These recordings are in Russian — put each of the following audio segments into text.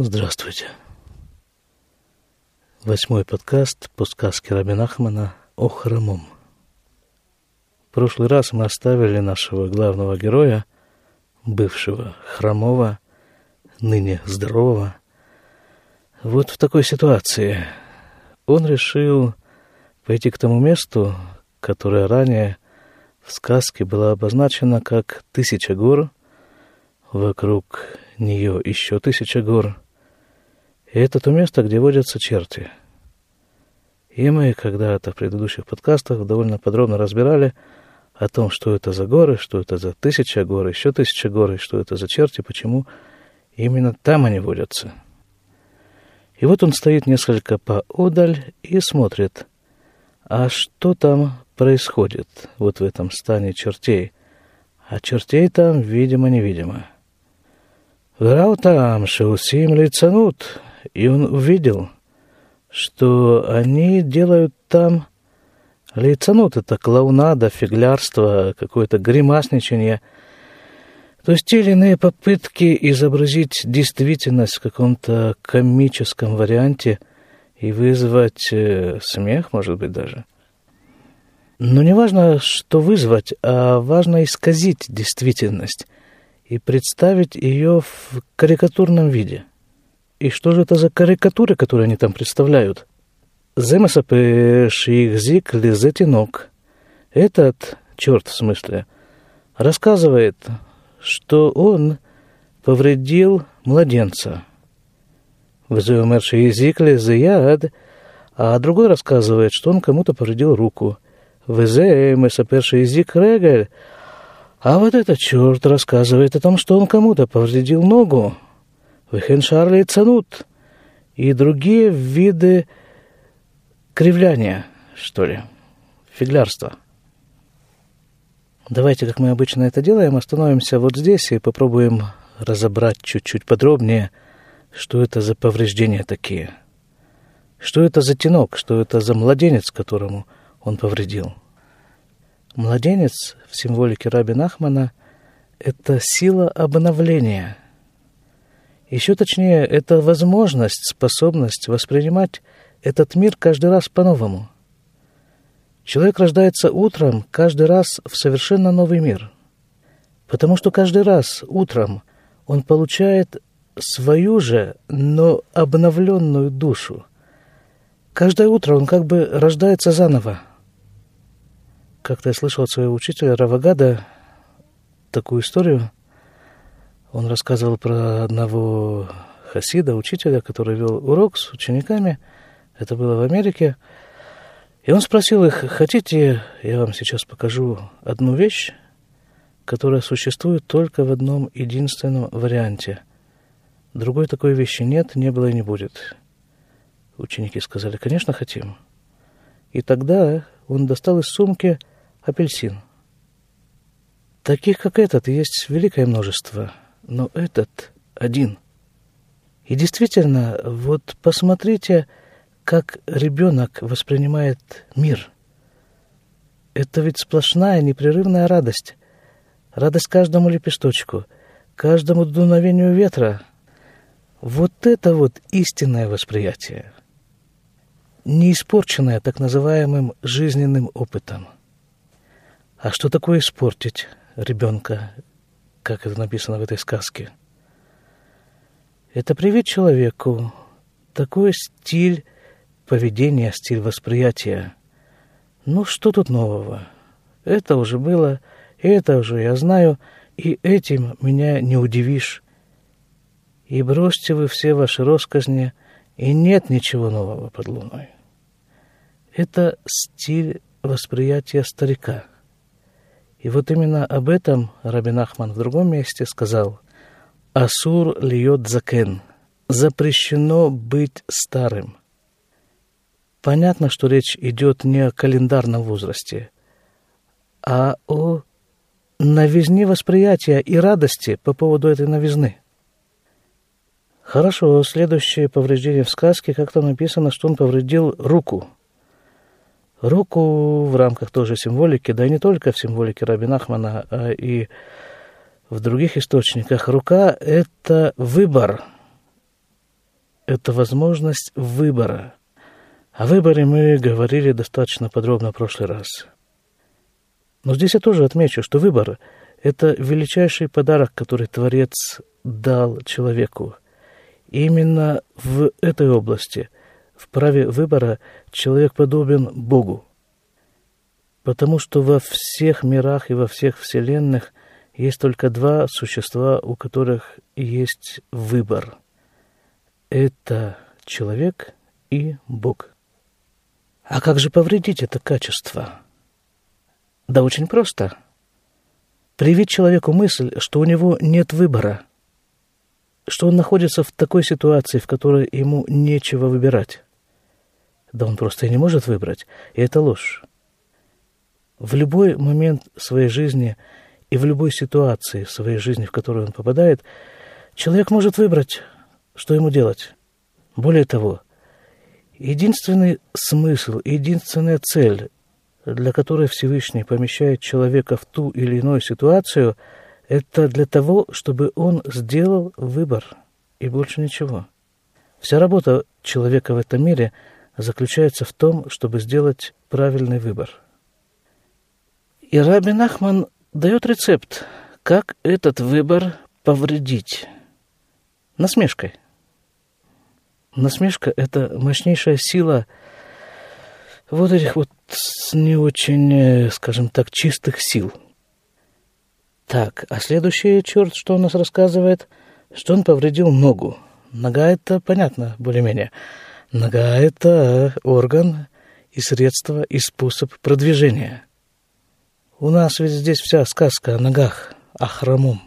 Здравствуйте. Восьмой подкаст по сказке Рабин Ахмана о хромом. В прошлый раз мы оставили нашего главного героя, бывшего хромого, ныне здорового, вот в такой ситуации. Он решил пойти к тому месту, которое ранее в сказке было обозначено как «тысяча гор», вокруг нее еще тысяча гор — и это то место, где водятся черти. И мы когда-то в предыдущих подкастах довольно подробно разбирали о том, что это за горы, что это за тысяча гор, еще тысяча гор, что это за черти, почему именно там они водятся. И вот он стоит несколько поодаль и смотрит, а что там происходит вот в этом стане чертей. А чертей там, видимо-невидимо. Враутам шеусим лицанут, и он увидел, что они делают там лицанут, это клоунада, фиглярство, какое-то гримасничание, то есть те или иные попытки изобразить действительность в каком-то комическом варианте и вызвать э, смех, может быть, даже. Но не важно, что вызвать, а важно исказить действительность и представить ее в карикатурном виде – и что же это за карикатуры, которые они там представляют? Земесапе шиихзик лизетинок. Этот, черт в смысле, рассказывает, что он повредил младенца. Везеумер шиихзик лизеяд, а другой рассказывает, что он кому-то повредил руку. Везеумер шиихзик регель, а вот этот черт рассказывает о том, что он кому-то повредил ногу. Вехеншарли цанут и другие виды кривляния, что ли, фиглярства. Давайте, как мы обычно это делаем, остановимся вот здесь и попробуем разобрать чуть-чуть подробнее, что это за повреждения такие. Что это за тенок, что это за младенец, которому он повредил. Младенец в символике Раби Нахмана – это сила обновления – еще точнее, это возможность, способность воспринимать этот мир каждый раз по-новому. Человек рождается утром каждый раз в совершенно новый мир. Потому что каждый раз утром он получает свою же, но обновленную душу. Каждое утро он как бы рождается заново. Как-то я слышал от своего учителя Равагада такую историю – он рассказывал про одного хасида, учителя, который вел урок с учениками. Это было в Америке. И он спросил их, хотите, я вам сейчас покажу одну вещь, которая существует только в одном единственном варианте. Другой такой вещи нет, не было и не будет. Ученики сказали, конечно, хотим. И тогда он достал из сумки апельсин. Таких, как этот, есть великое множество – но этот один. И действительно, вот посмотрите, как ребенок воспринимает мир. Это ведь сплошная непрерывная радость. Радость каждому лепесточку, каждому дуновению ветра. Вот это вот истинное восприятие, не испорченное так называемым жизненным опытом. А что такое испортить ребенка, как это написано в этой сказке. Это привить человеку такой стиль поведения, стиль восприятия. Ну, что тут нового? Это уже было, это уже я знаю, и этим меня не удивишь. И бросьте вы все ваши росказни, и нет ничего нового под луной. Это стиль восприятия старика – и вот именно об этом Рабин Ахман в другом месте сказал «Асур льет закен» – запрещено быть старым. Понятно, что речь идет не о календарном возрасте, а о новизне восприятия и радости по поводу этой новизны. Хорошо, следующее повреждение в сказке, как там написано, что он повредил руку – руку в рамках той же символики, да и не только в символике Рабин Ахмана, а и в других источниках. Рука – это выбор. это возможность выбора. О выборе мы говорили достаточно подробно в прошлый раз. Но здесь я тоже отмечу, что выбор – это величайший подарок, который Творец дал человеку. И именно в этой области, в праве выбора, человек подобен Богу. Потому что во всех мирах и во всех вселенных есть только два существа, у которых есть выбор. Это человек и Бог. А как же повредить это качество? Да очень просто. Привить человеку мысль, что у него нет выбора, что он находится в такой ситуации, в которой ему нечего выбирать. Да он просто и не может выбрать, и это ложь. В любой момент своей жизни – и в любой ситуации в своей жизни, в которую он попадает, человек может выбрать, что ему делать. Более того, единственный смысл, единственная цель, для которой Всевышний помещает человека в ту или иную ситуацию, это для того, чтобы он сделал выбор, и больше ничего. Вся работа человека в этом мире заключается в том, чтобы сделать правильный выбор. И Рабин Ахман дает рецепт, как этот выбор повредить. Насмешкой. Насмешка – это мощнейшая сила вот этих вот не очень, э, скажем так, чистых сил. Так, а следующий черт, что он нас рассказывает, что он повредил ногу. Нога – это понятно, более-менее. Нога – это орган и средство, и способ продвижения – у нас ведь здесь вся сказка о ногах, о хромом.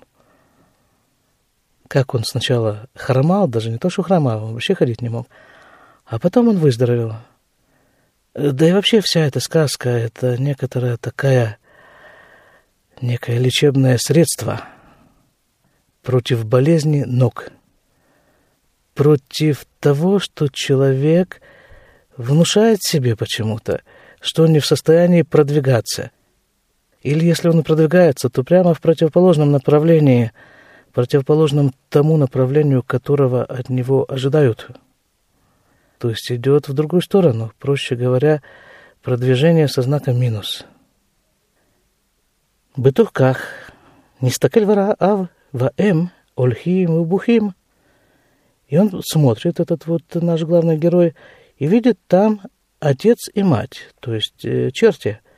Как он сначала хромал, даже не то, что хромал, он вообще ходить не мог. А потом он выздоровел. Да и вообще вся эта сказка — это некоторая такая, некое лечебное средство против болезни ног, против того, что человек внушает себе почему-то, что он не в состоянии продвигаться — или если он и продвигается, то прямо в противоположном направлении, противоположном тому направлению, которого от него ожидают. То есть идет в другую сторону, проще говоря, продвижение со знаком минус. Бытухках, нистакель вара ав ваэм ольхим убухим. И он смотрит, этот вот наш главный герой, и видит там отец и мать, то есть э, черти –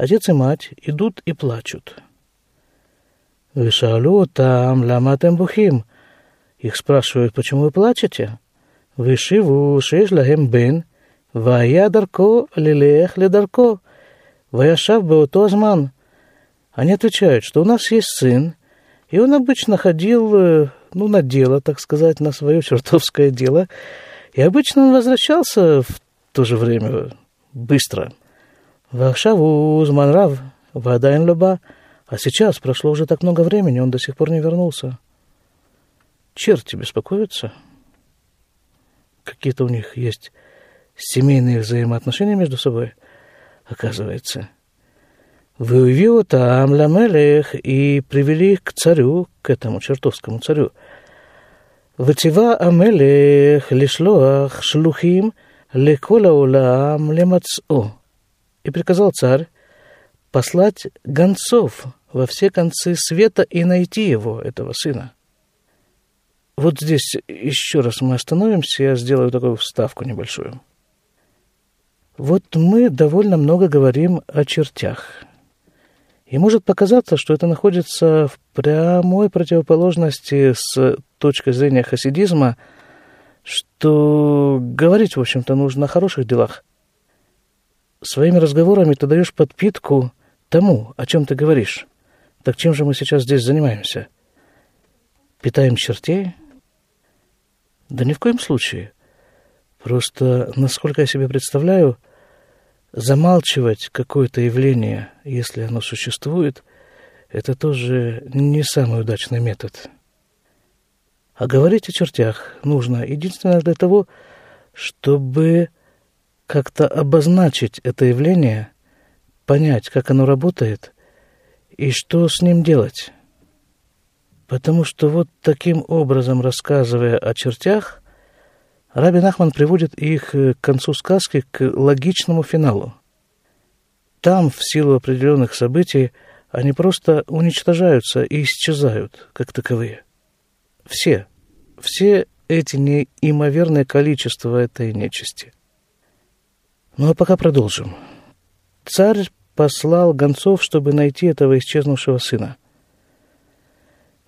Отец и мать идут и плачут. Вишалю там ламатем бухим. Их спрашивают, почему вы плачете? Вишиву шеш лахем бен, вая дарко лилех ледарко, ваяшав беото азман. Они отвечают, что у нас есть сын, и он обычно ходил, э, ну, на дело, так сказать, на свое чертовское дело. И обычно он возвращался в то же время быстро. Вахшаву Зманрав, Вадайн Люба. А сейчас прошло уже так много времени, он до сих пор не вернулся. Черти беспокоятся. Какие-то у них есть семейные взаимоотношения между собой, оказывается. Вы его там, Ламелех, и привели их к царю, к этому чертовскому царю – וציווה המלך לשלוח שלוחים לכל העולם למצאו и приказал царь послать гонцов во все концы света и найти его, этого сына. Вот здесь еще раз мы остановимся, я сделаю такую вставку небольшую. Вот мы довольно много говорим о чертях. и может показаться, что это находится в прямой противоположности с точки зрения хасидизма, что говорить, в общем-то, нужно о хороших делах – своими разговорами ты даешь подпитку тому, о чем ты говоришь. Так чем же мы сейчас здесь занимаемся? Питаем чертей? Да ни в коем случае. Просто, насколько я себе представляю, замалчивать какое-то явление, если оно существует, это тоже не самый удачный метод. А говорить о чертях нужно единственно для того, чтобы как-то обозначить это явление, понять, как оно работает и что с ним делать. Потому что вот таким образом, рассказывая о чертях, Раби Нахман приводит их э, к концу сказки, к логичному финалу. Там, в силу определенных событий, они просто уничтожаются и исчезают, как таковые. Все, все эти неимоверное количество этой нечисти. Ну а пока продолжим. Царь послал гонцов, чтобы найти этого исчезнувшего сына.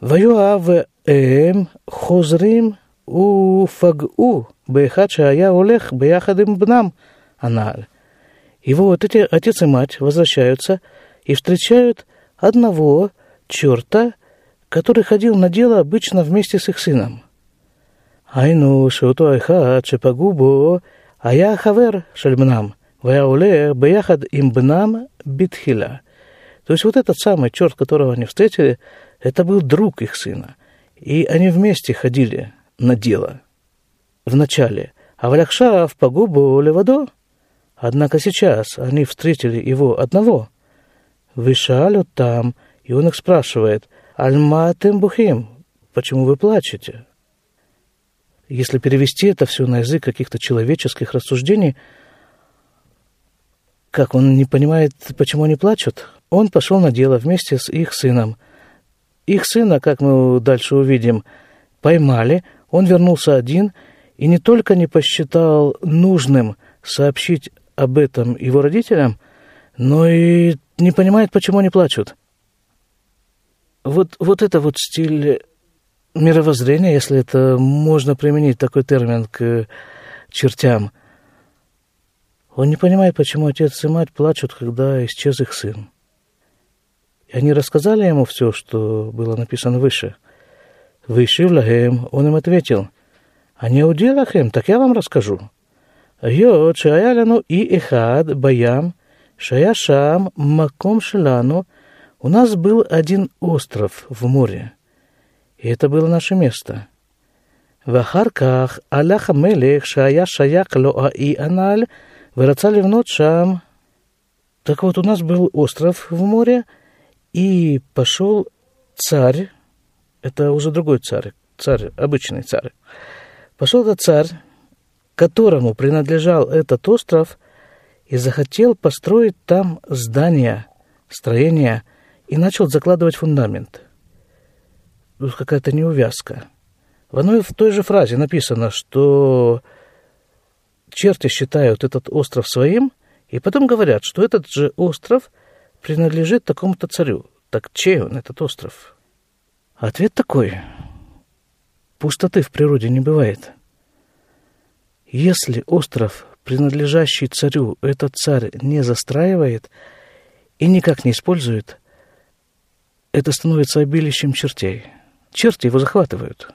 «Ваюаве эм хозрим חוזרים ופגעו באחד שהיה הולך ביחד עם בנם הנעל. И вот эти отец и мать возвращаются и встречают одного черта, который ходил на дело обычно вместе с их сыном. היינו שאותו אחד שפגעו בו היה חבר של בנם, והיה עולה ביחד עם בנם בתחילה. То есть вот этот самый черт, которого они встретили, это был друг их сына. И они вместе ходили на дело в начале. А Валякша в погубу Левадо. Однако сейчас они встретили его одного. Вышалю там, и он их спрашивает, «Альма бухим, почему вы плачете?» Если перевести это все на язык каких-то человеческих рассуждений, как он не понимает, почему они плачут, он пошел на дело вместе с их сыном. Их сына, как мы дальше увидим, поймали, он вернулся один и не только не посчитал нужным сообщить об этом его родителям, но и не понимает, почему они плачут. Вот, вот это вот стиль мировоззрения, если это можно применить такой термин к чертям. Он не понимает, почему отец и мать плачут, когда исчез их сын. И они рассказали ему все, что было написано выше. Вышив лагем, он им ответил, а не удилахем, так я вам расскажу. היות שהיה לנו אי אחד בים, שהיה שם מקום שלנו, у нас был один остров в море, и это было наше место. ואחר כך הלך המלך שהיה שייך לו האי הנ"ל, ורצה לבנות שם. Так вот, у нас был остров в море, и пошел царь, это уже другой царь, царь, обычный царь. Пошел этот царь, которому принадлежал этот остров, и захотел построить там здание, строение, и начал закладывать фундамент. Тут какая-то неувязка. В одной в той же фразе написано, что черти считают этот остров своим, и потом говорят, что этот же остров принадлежит такому-то царю. Так чей он, этот остров? Ответ такой. Пустоты в природе не бывает. Если остров, принадлежащий царю, этот царь не застраивает и никак не использует, это становится обилищем чертей. Черти его захватывают.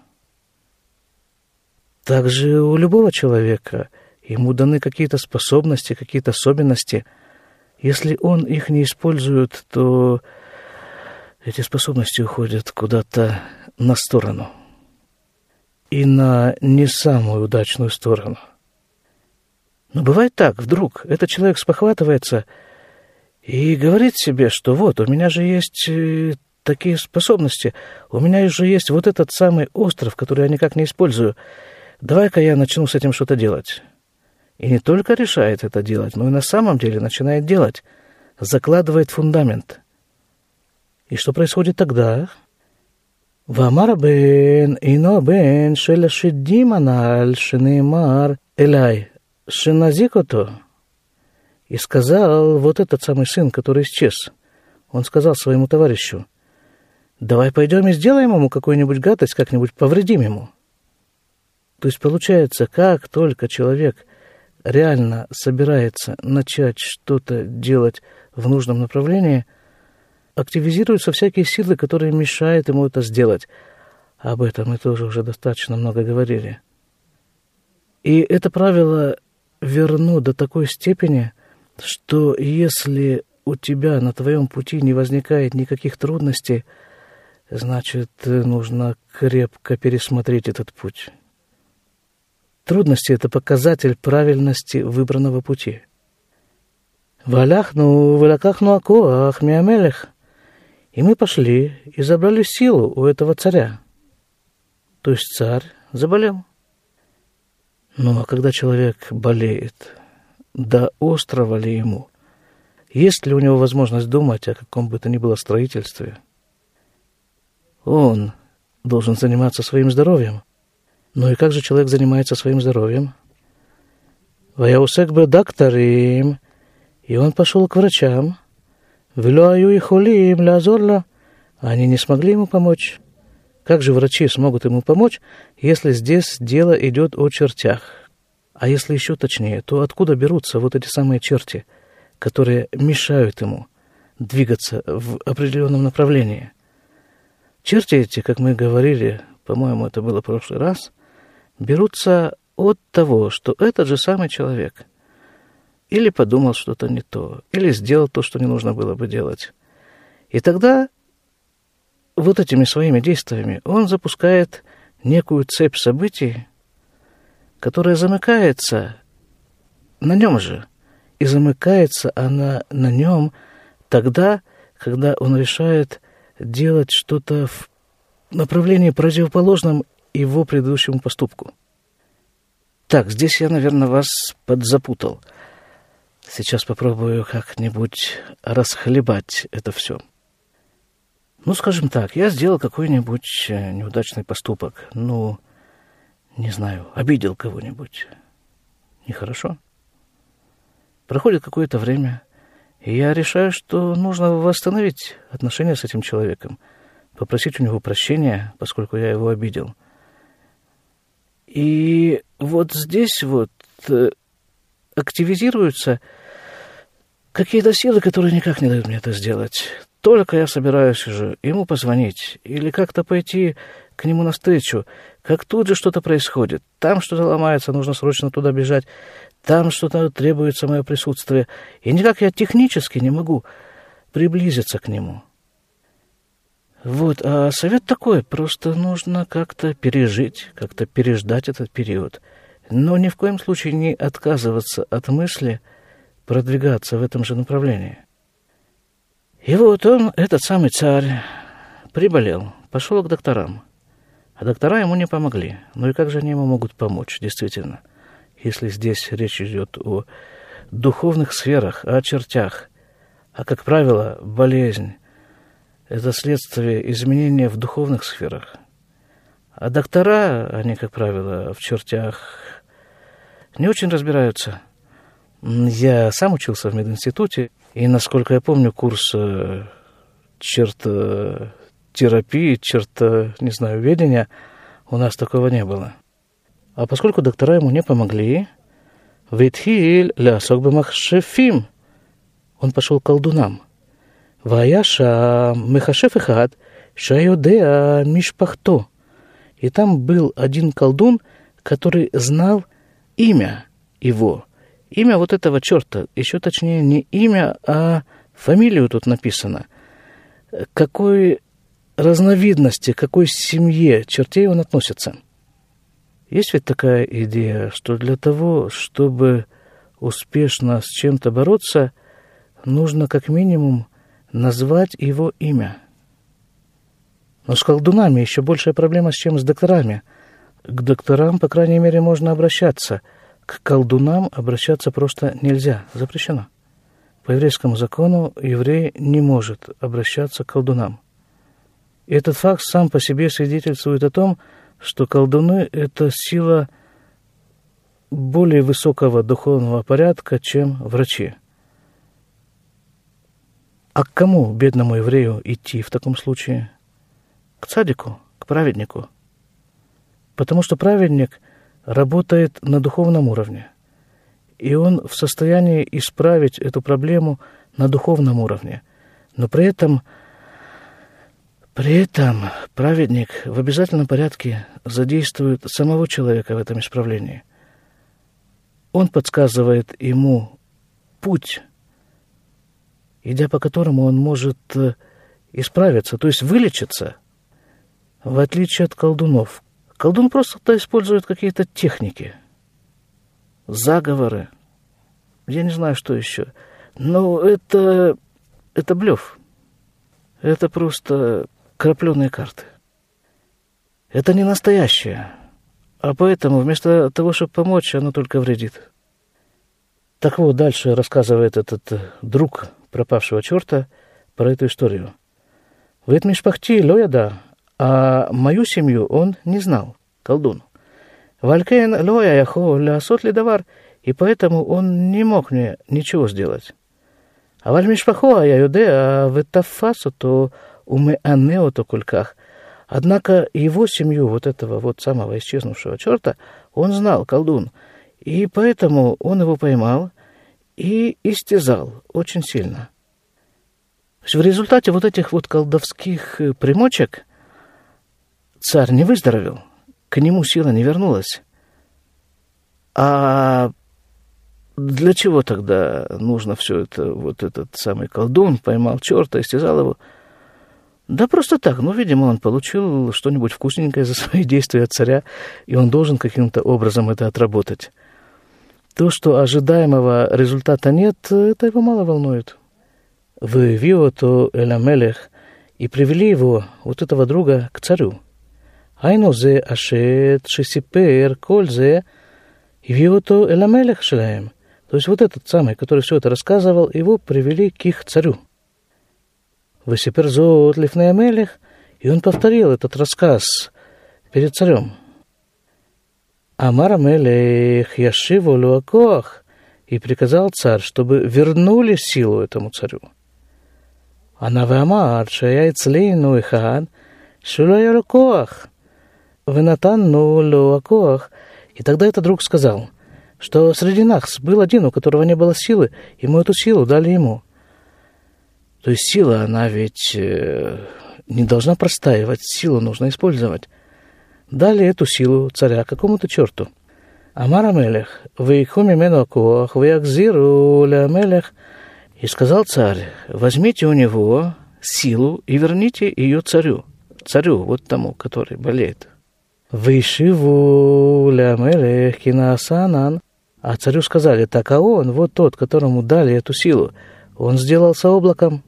Также у любого человека ему даны какие-то способности, какие-то особенности. Если он их не использует, то эти способности уходят куда-то на сторону – и на не самую удачную сторону. Но бывает так, вдруг этот человек спохватывается и говорит себе, что вот, у меня же есть э, такие способности, у меня же есть вот этот самый остров, который я никак не использую. Давай-ка я начну с этим что-то делать. И не только решает это делать, но и на самом деле начинает делать, закладывает фундамент. И что происходит тогда? ואמר הבן, אינו הבן של השדים הנ"ל, שנאמר אליי, שנזיק אותו. И сказал вот этот самый сын, который исчез. Он сказал своему товарищу, давай пойдем и сделаем ему какую-нибудь гадость, как-нибудь повредим ему. То есть получается, как только человек реально собирается начать что-то делать в нужном направлении – активизируются всякие силы, которые мешают ему это сделать. Об этом мы тоже уже достаточно много говорили. И это правило верно до такой степени, что если у тебя на твоем пути не возникает никаких трудностей, значит, нужно крепко пересмотреть этот путь. Трудности – это показатель правильности выбранного пути. «Валяхну, валякахну акоах, миамелех» И мы пошли и забрали силу у этого царя. То есть царь заболел. Ну а когда человек болеет, до острова ли ему? Есть ли у него возможность думать о каком бы то ни было строительстве? Он должен заниматься своим здоровьем. Ну и как же человек занимается своим здоровьем? Ваяусек бы докторим, и он пошел к врачам. Велюаю и холим лязорла. Они не смогли ему помочь. Как же врачи смогут ему помочь, если здесь дело идет о чертях? А если еще точнее, то откуда берутся вот эти самые черти, которые мешают ему двигаться в определенном направлении? Черти эти, как мы говорили, по-моему, это было в прошлый раз, берутся от того, что этот же самый человек или подумал что-то не то, или сделал то, что не нужно было бы делать. И тогда вот этими своими действиями он запускает некую цепь событий, которая замыкается на нем же. И замыкается она на нем тогда, когда он решает делать что-то в направлении противоположном его предыдущему поступку. Так, здесь я, наверное, вас подзапутал. Сейчас попробую как-нибудь расхлебать это все. Ну, скажем так, я сделал какой-нибудь э, неудачный поступок. Ну, не знаю, обидел кого-нибудь. Нехорошо. Проходит какое-то время, и я решаю, что нужно восстановить отношения с этим человеком, попросить у него прощения, поскольку я его обидел. И вот здесь вот э, активизируются какие-то силы, которые никак не дают мне это сделать. Только я собираюсь уже ему позвонить или как-то пойти к нему навстречу, как тут же что-то происходит. Там что-то ломается, нужно срочно туда бежать. Там что-то требуется мое присутствие. И никак я технически не могу приблизиться к нему. Вот, а совет такой, просто нужно как-то пережить, как-то переждать этот период. Но ни в коем случае не отказываться от мысли продвигаться в этом же направлении. И вот он, этот самый царь, приболел, пошел к докторам. А доктора ему не помогли. Ну и как же они ему могут помочь, действительно, если здесь речь идет о духовных сферах, о чертях. А, как правило, болезнь – это следствие изменения в духовных сферах. А доктора, они, как правило, в чертях не очень разбираются. Я сам учился в мединституте, и, насколько я помню, курс э, черта терапии, черта, не знаю, ведения, у нас такого не было. А поскольку доктора ему не помогли, Витхиль лясок махшефим. Он пошел к колдунам. Ваяша мехашеф ихат шайодеа мишпахто. И там был один колдун, который знал имя его. Имя вот этого черта, еще точнее не имя, а фамилию тут написано. Какой разновидности, какой семье чертей он относится. Есть ведь такая идея, что для того, чтобы успешно с чем-то бороться, нужно как минимум назвать его имя. Но с колдунами еще большая проблема, чем с докторами. К докторам, по крайней мере, можно обращаться. К колдунам обращаться просто нельзя, запрещено. По еврейскому закону еврей не может обращаться к колдунам. И этот факт сам по себе свидетельствует о том, что колдуны – это сила более высокого духовного порядка, чем врачи. А к кому, бедному еврею, идти в таком случае? К цадику, к праведнику. Потому что праведник работает на духовном уровне. И он в состоянии исправить эту проблему на духовном уровне. Но при этом – при этом праведник в обязательном порядке задействует самого человека в этом исправлении. Он подсказывает ему путь, идя по которому он может э, исправиться, то есть вылечиться, в отличие от колдунов. Колдун просто использует какие-то техники, заговоры, я не знаю, что еще. Но это, это блеф. Это просто крапленые карты. Это не настоящее. а поэтому вместо того, чтобы помочь, оно только вредит. Так вот, дальше рассказывает этот э, друг пропавшего черта про эту историю. В этом мишпахти лояда, а мою семью он не знал, колдун. Валькен лоя яхо лясот лидавар, и поэтому он не мог мне ничего сделать. А валь мишпахо, а я юде, а в тафасу, то уме анео то кульках. Однако его семью, вот этого вот самого исчезнувшего черта, он знал, колдун, и поэтому он его поймал и истязал очень сильно. В результате вот этих вот колдовских примочек царь не выздоровел, к нему сила не вернулась. А для чего тогда нужно все это, вот этот самый колдун поймал черта, истязал его? Да просто так, ну, видимо, он получил что-нибудь вкусненькое за свои действия от царя, и он должен каким-то образом это отработать. То, что ожидаемого результата нет, это его мало волнует. Вы то Эламелех и привели его, вот этого друга, к царю. Айну зе ашет шесипер коль зе то Эламелех шелаем. То есть вот этот самый, который все это рассказывал, его привели к их царю. Васиперзот Лифнеамелих, и он повторил этот рассказ перед царем. Амар Амелех Яшиву Луакоах, и приказал царь, чтобы вернули силу этому царю. Она Амар, Шая Ицлейну Ихад, Шулая Лукоах, Венатанну Луакоах, и тогда этот друг сказал, что среди нас был один, у которого не было силы, и мы эту силу дали ему – то есть сила, она ведь э, не должна простаивать, силу нужно использовать. Дали эту силу царя какому-то черту. Амар Амелех, акуах, выякзиру ля Амелех. И сказал царь, возьмите у него силу и верните ее царю. Царю, вот тому, который болеет. Вышиву ля Амелех кинаасанан. А царю сказали, так а он, вот тот, которому дали эту силу, он сделался облаком.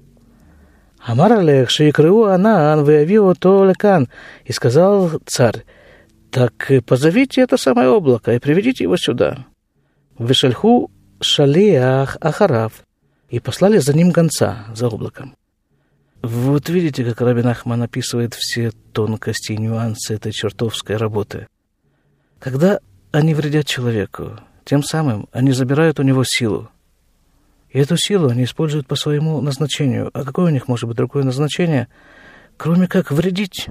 Амар Алех, Шейкрыу Анан, выявил то лекан. И сказал царь, так позовите это самое облако и приведите его сюда. Вишальху Шалиах Ахарав. И послали за ним гонца, за облаком. Вот видите, как Рабин Ахман описывает все тонкости и нюансы этой чертовской работы. Когда они вредят человеку, тем самым они забирают у него силу, и эту силу они используют по своему назначению. А какое у них может быть другое назначение, кроме как вредить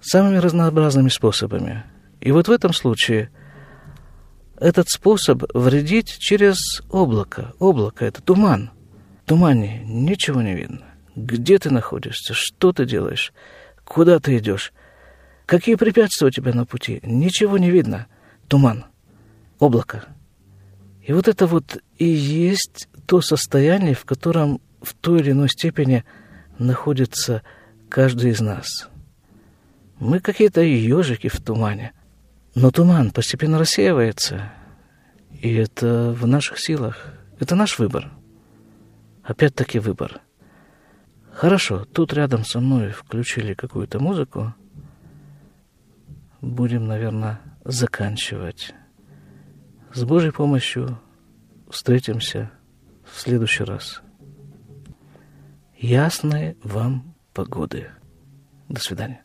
самыми разнообразными способами? И вот в этом случае этот способ вредить через облако. Облако – это туман. В тумане ничего не видно. Где ты находишься, что ты делаешь, куда ты идешь, какие препятствия у тебя на пути. Ничего не видно. Туман, облако. И вот это вот и есть то состояние, в котором в той или иной степени находится каждый из нас. Мы какие-то ежики в тумане, но туман постепенно рассеивается, и это в наших силах. Это наш выбор. Опять-таки выбор. Хорошо, тут рядом со мной включили какую-то музыку. Будем, наверное, заканчивать. С Божьей помощью встретимся в следующий раз. Ясной вам погоды. До свидания.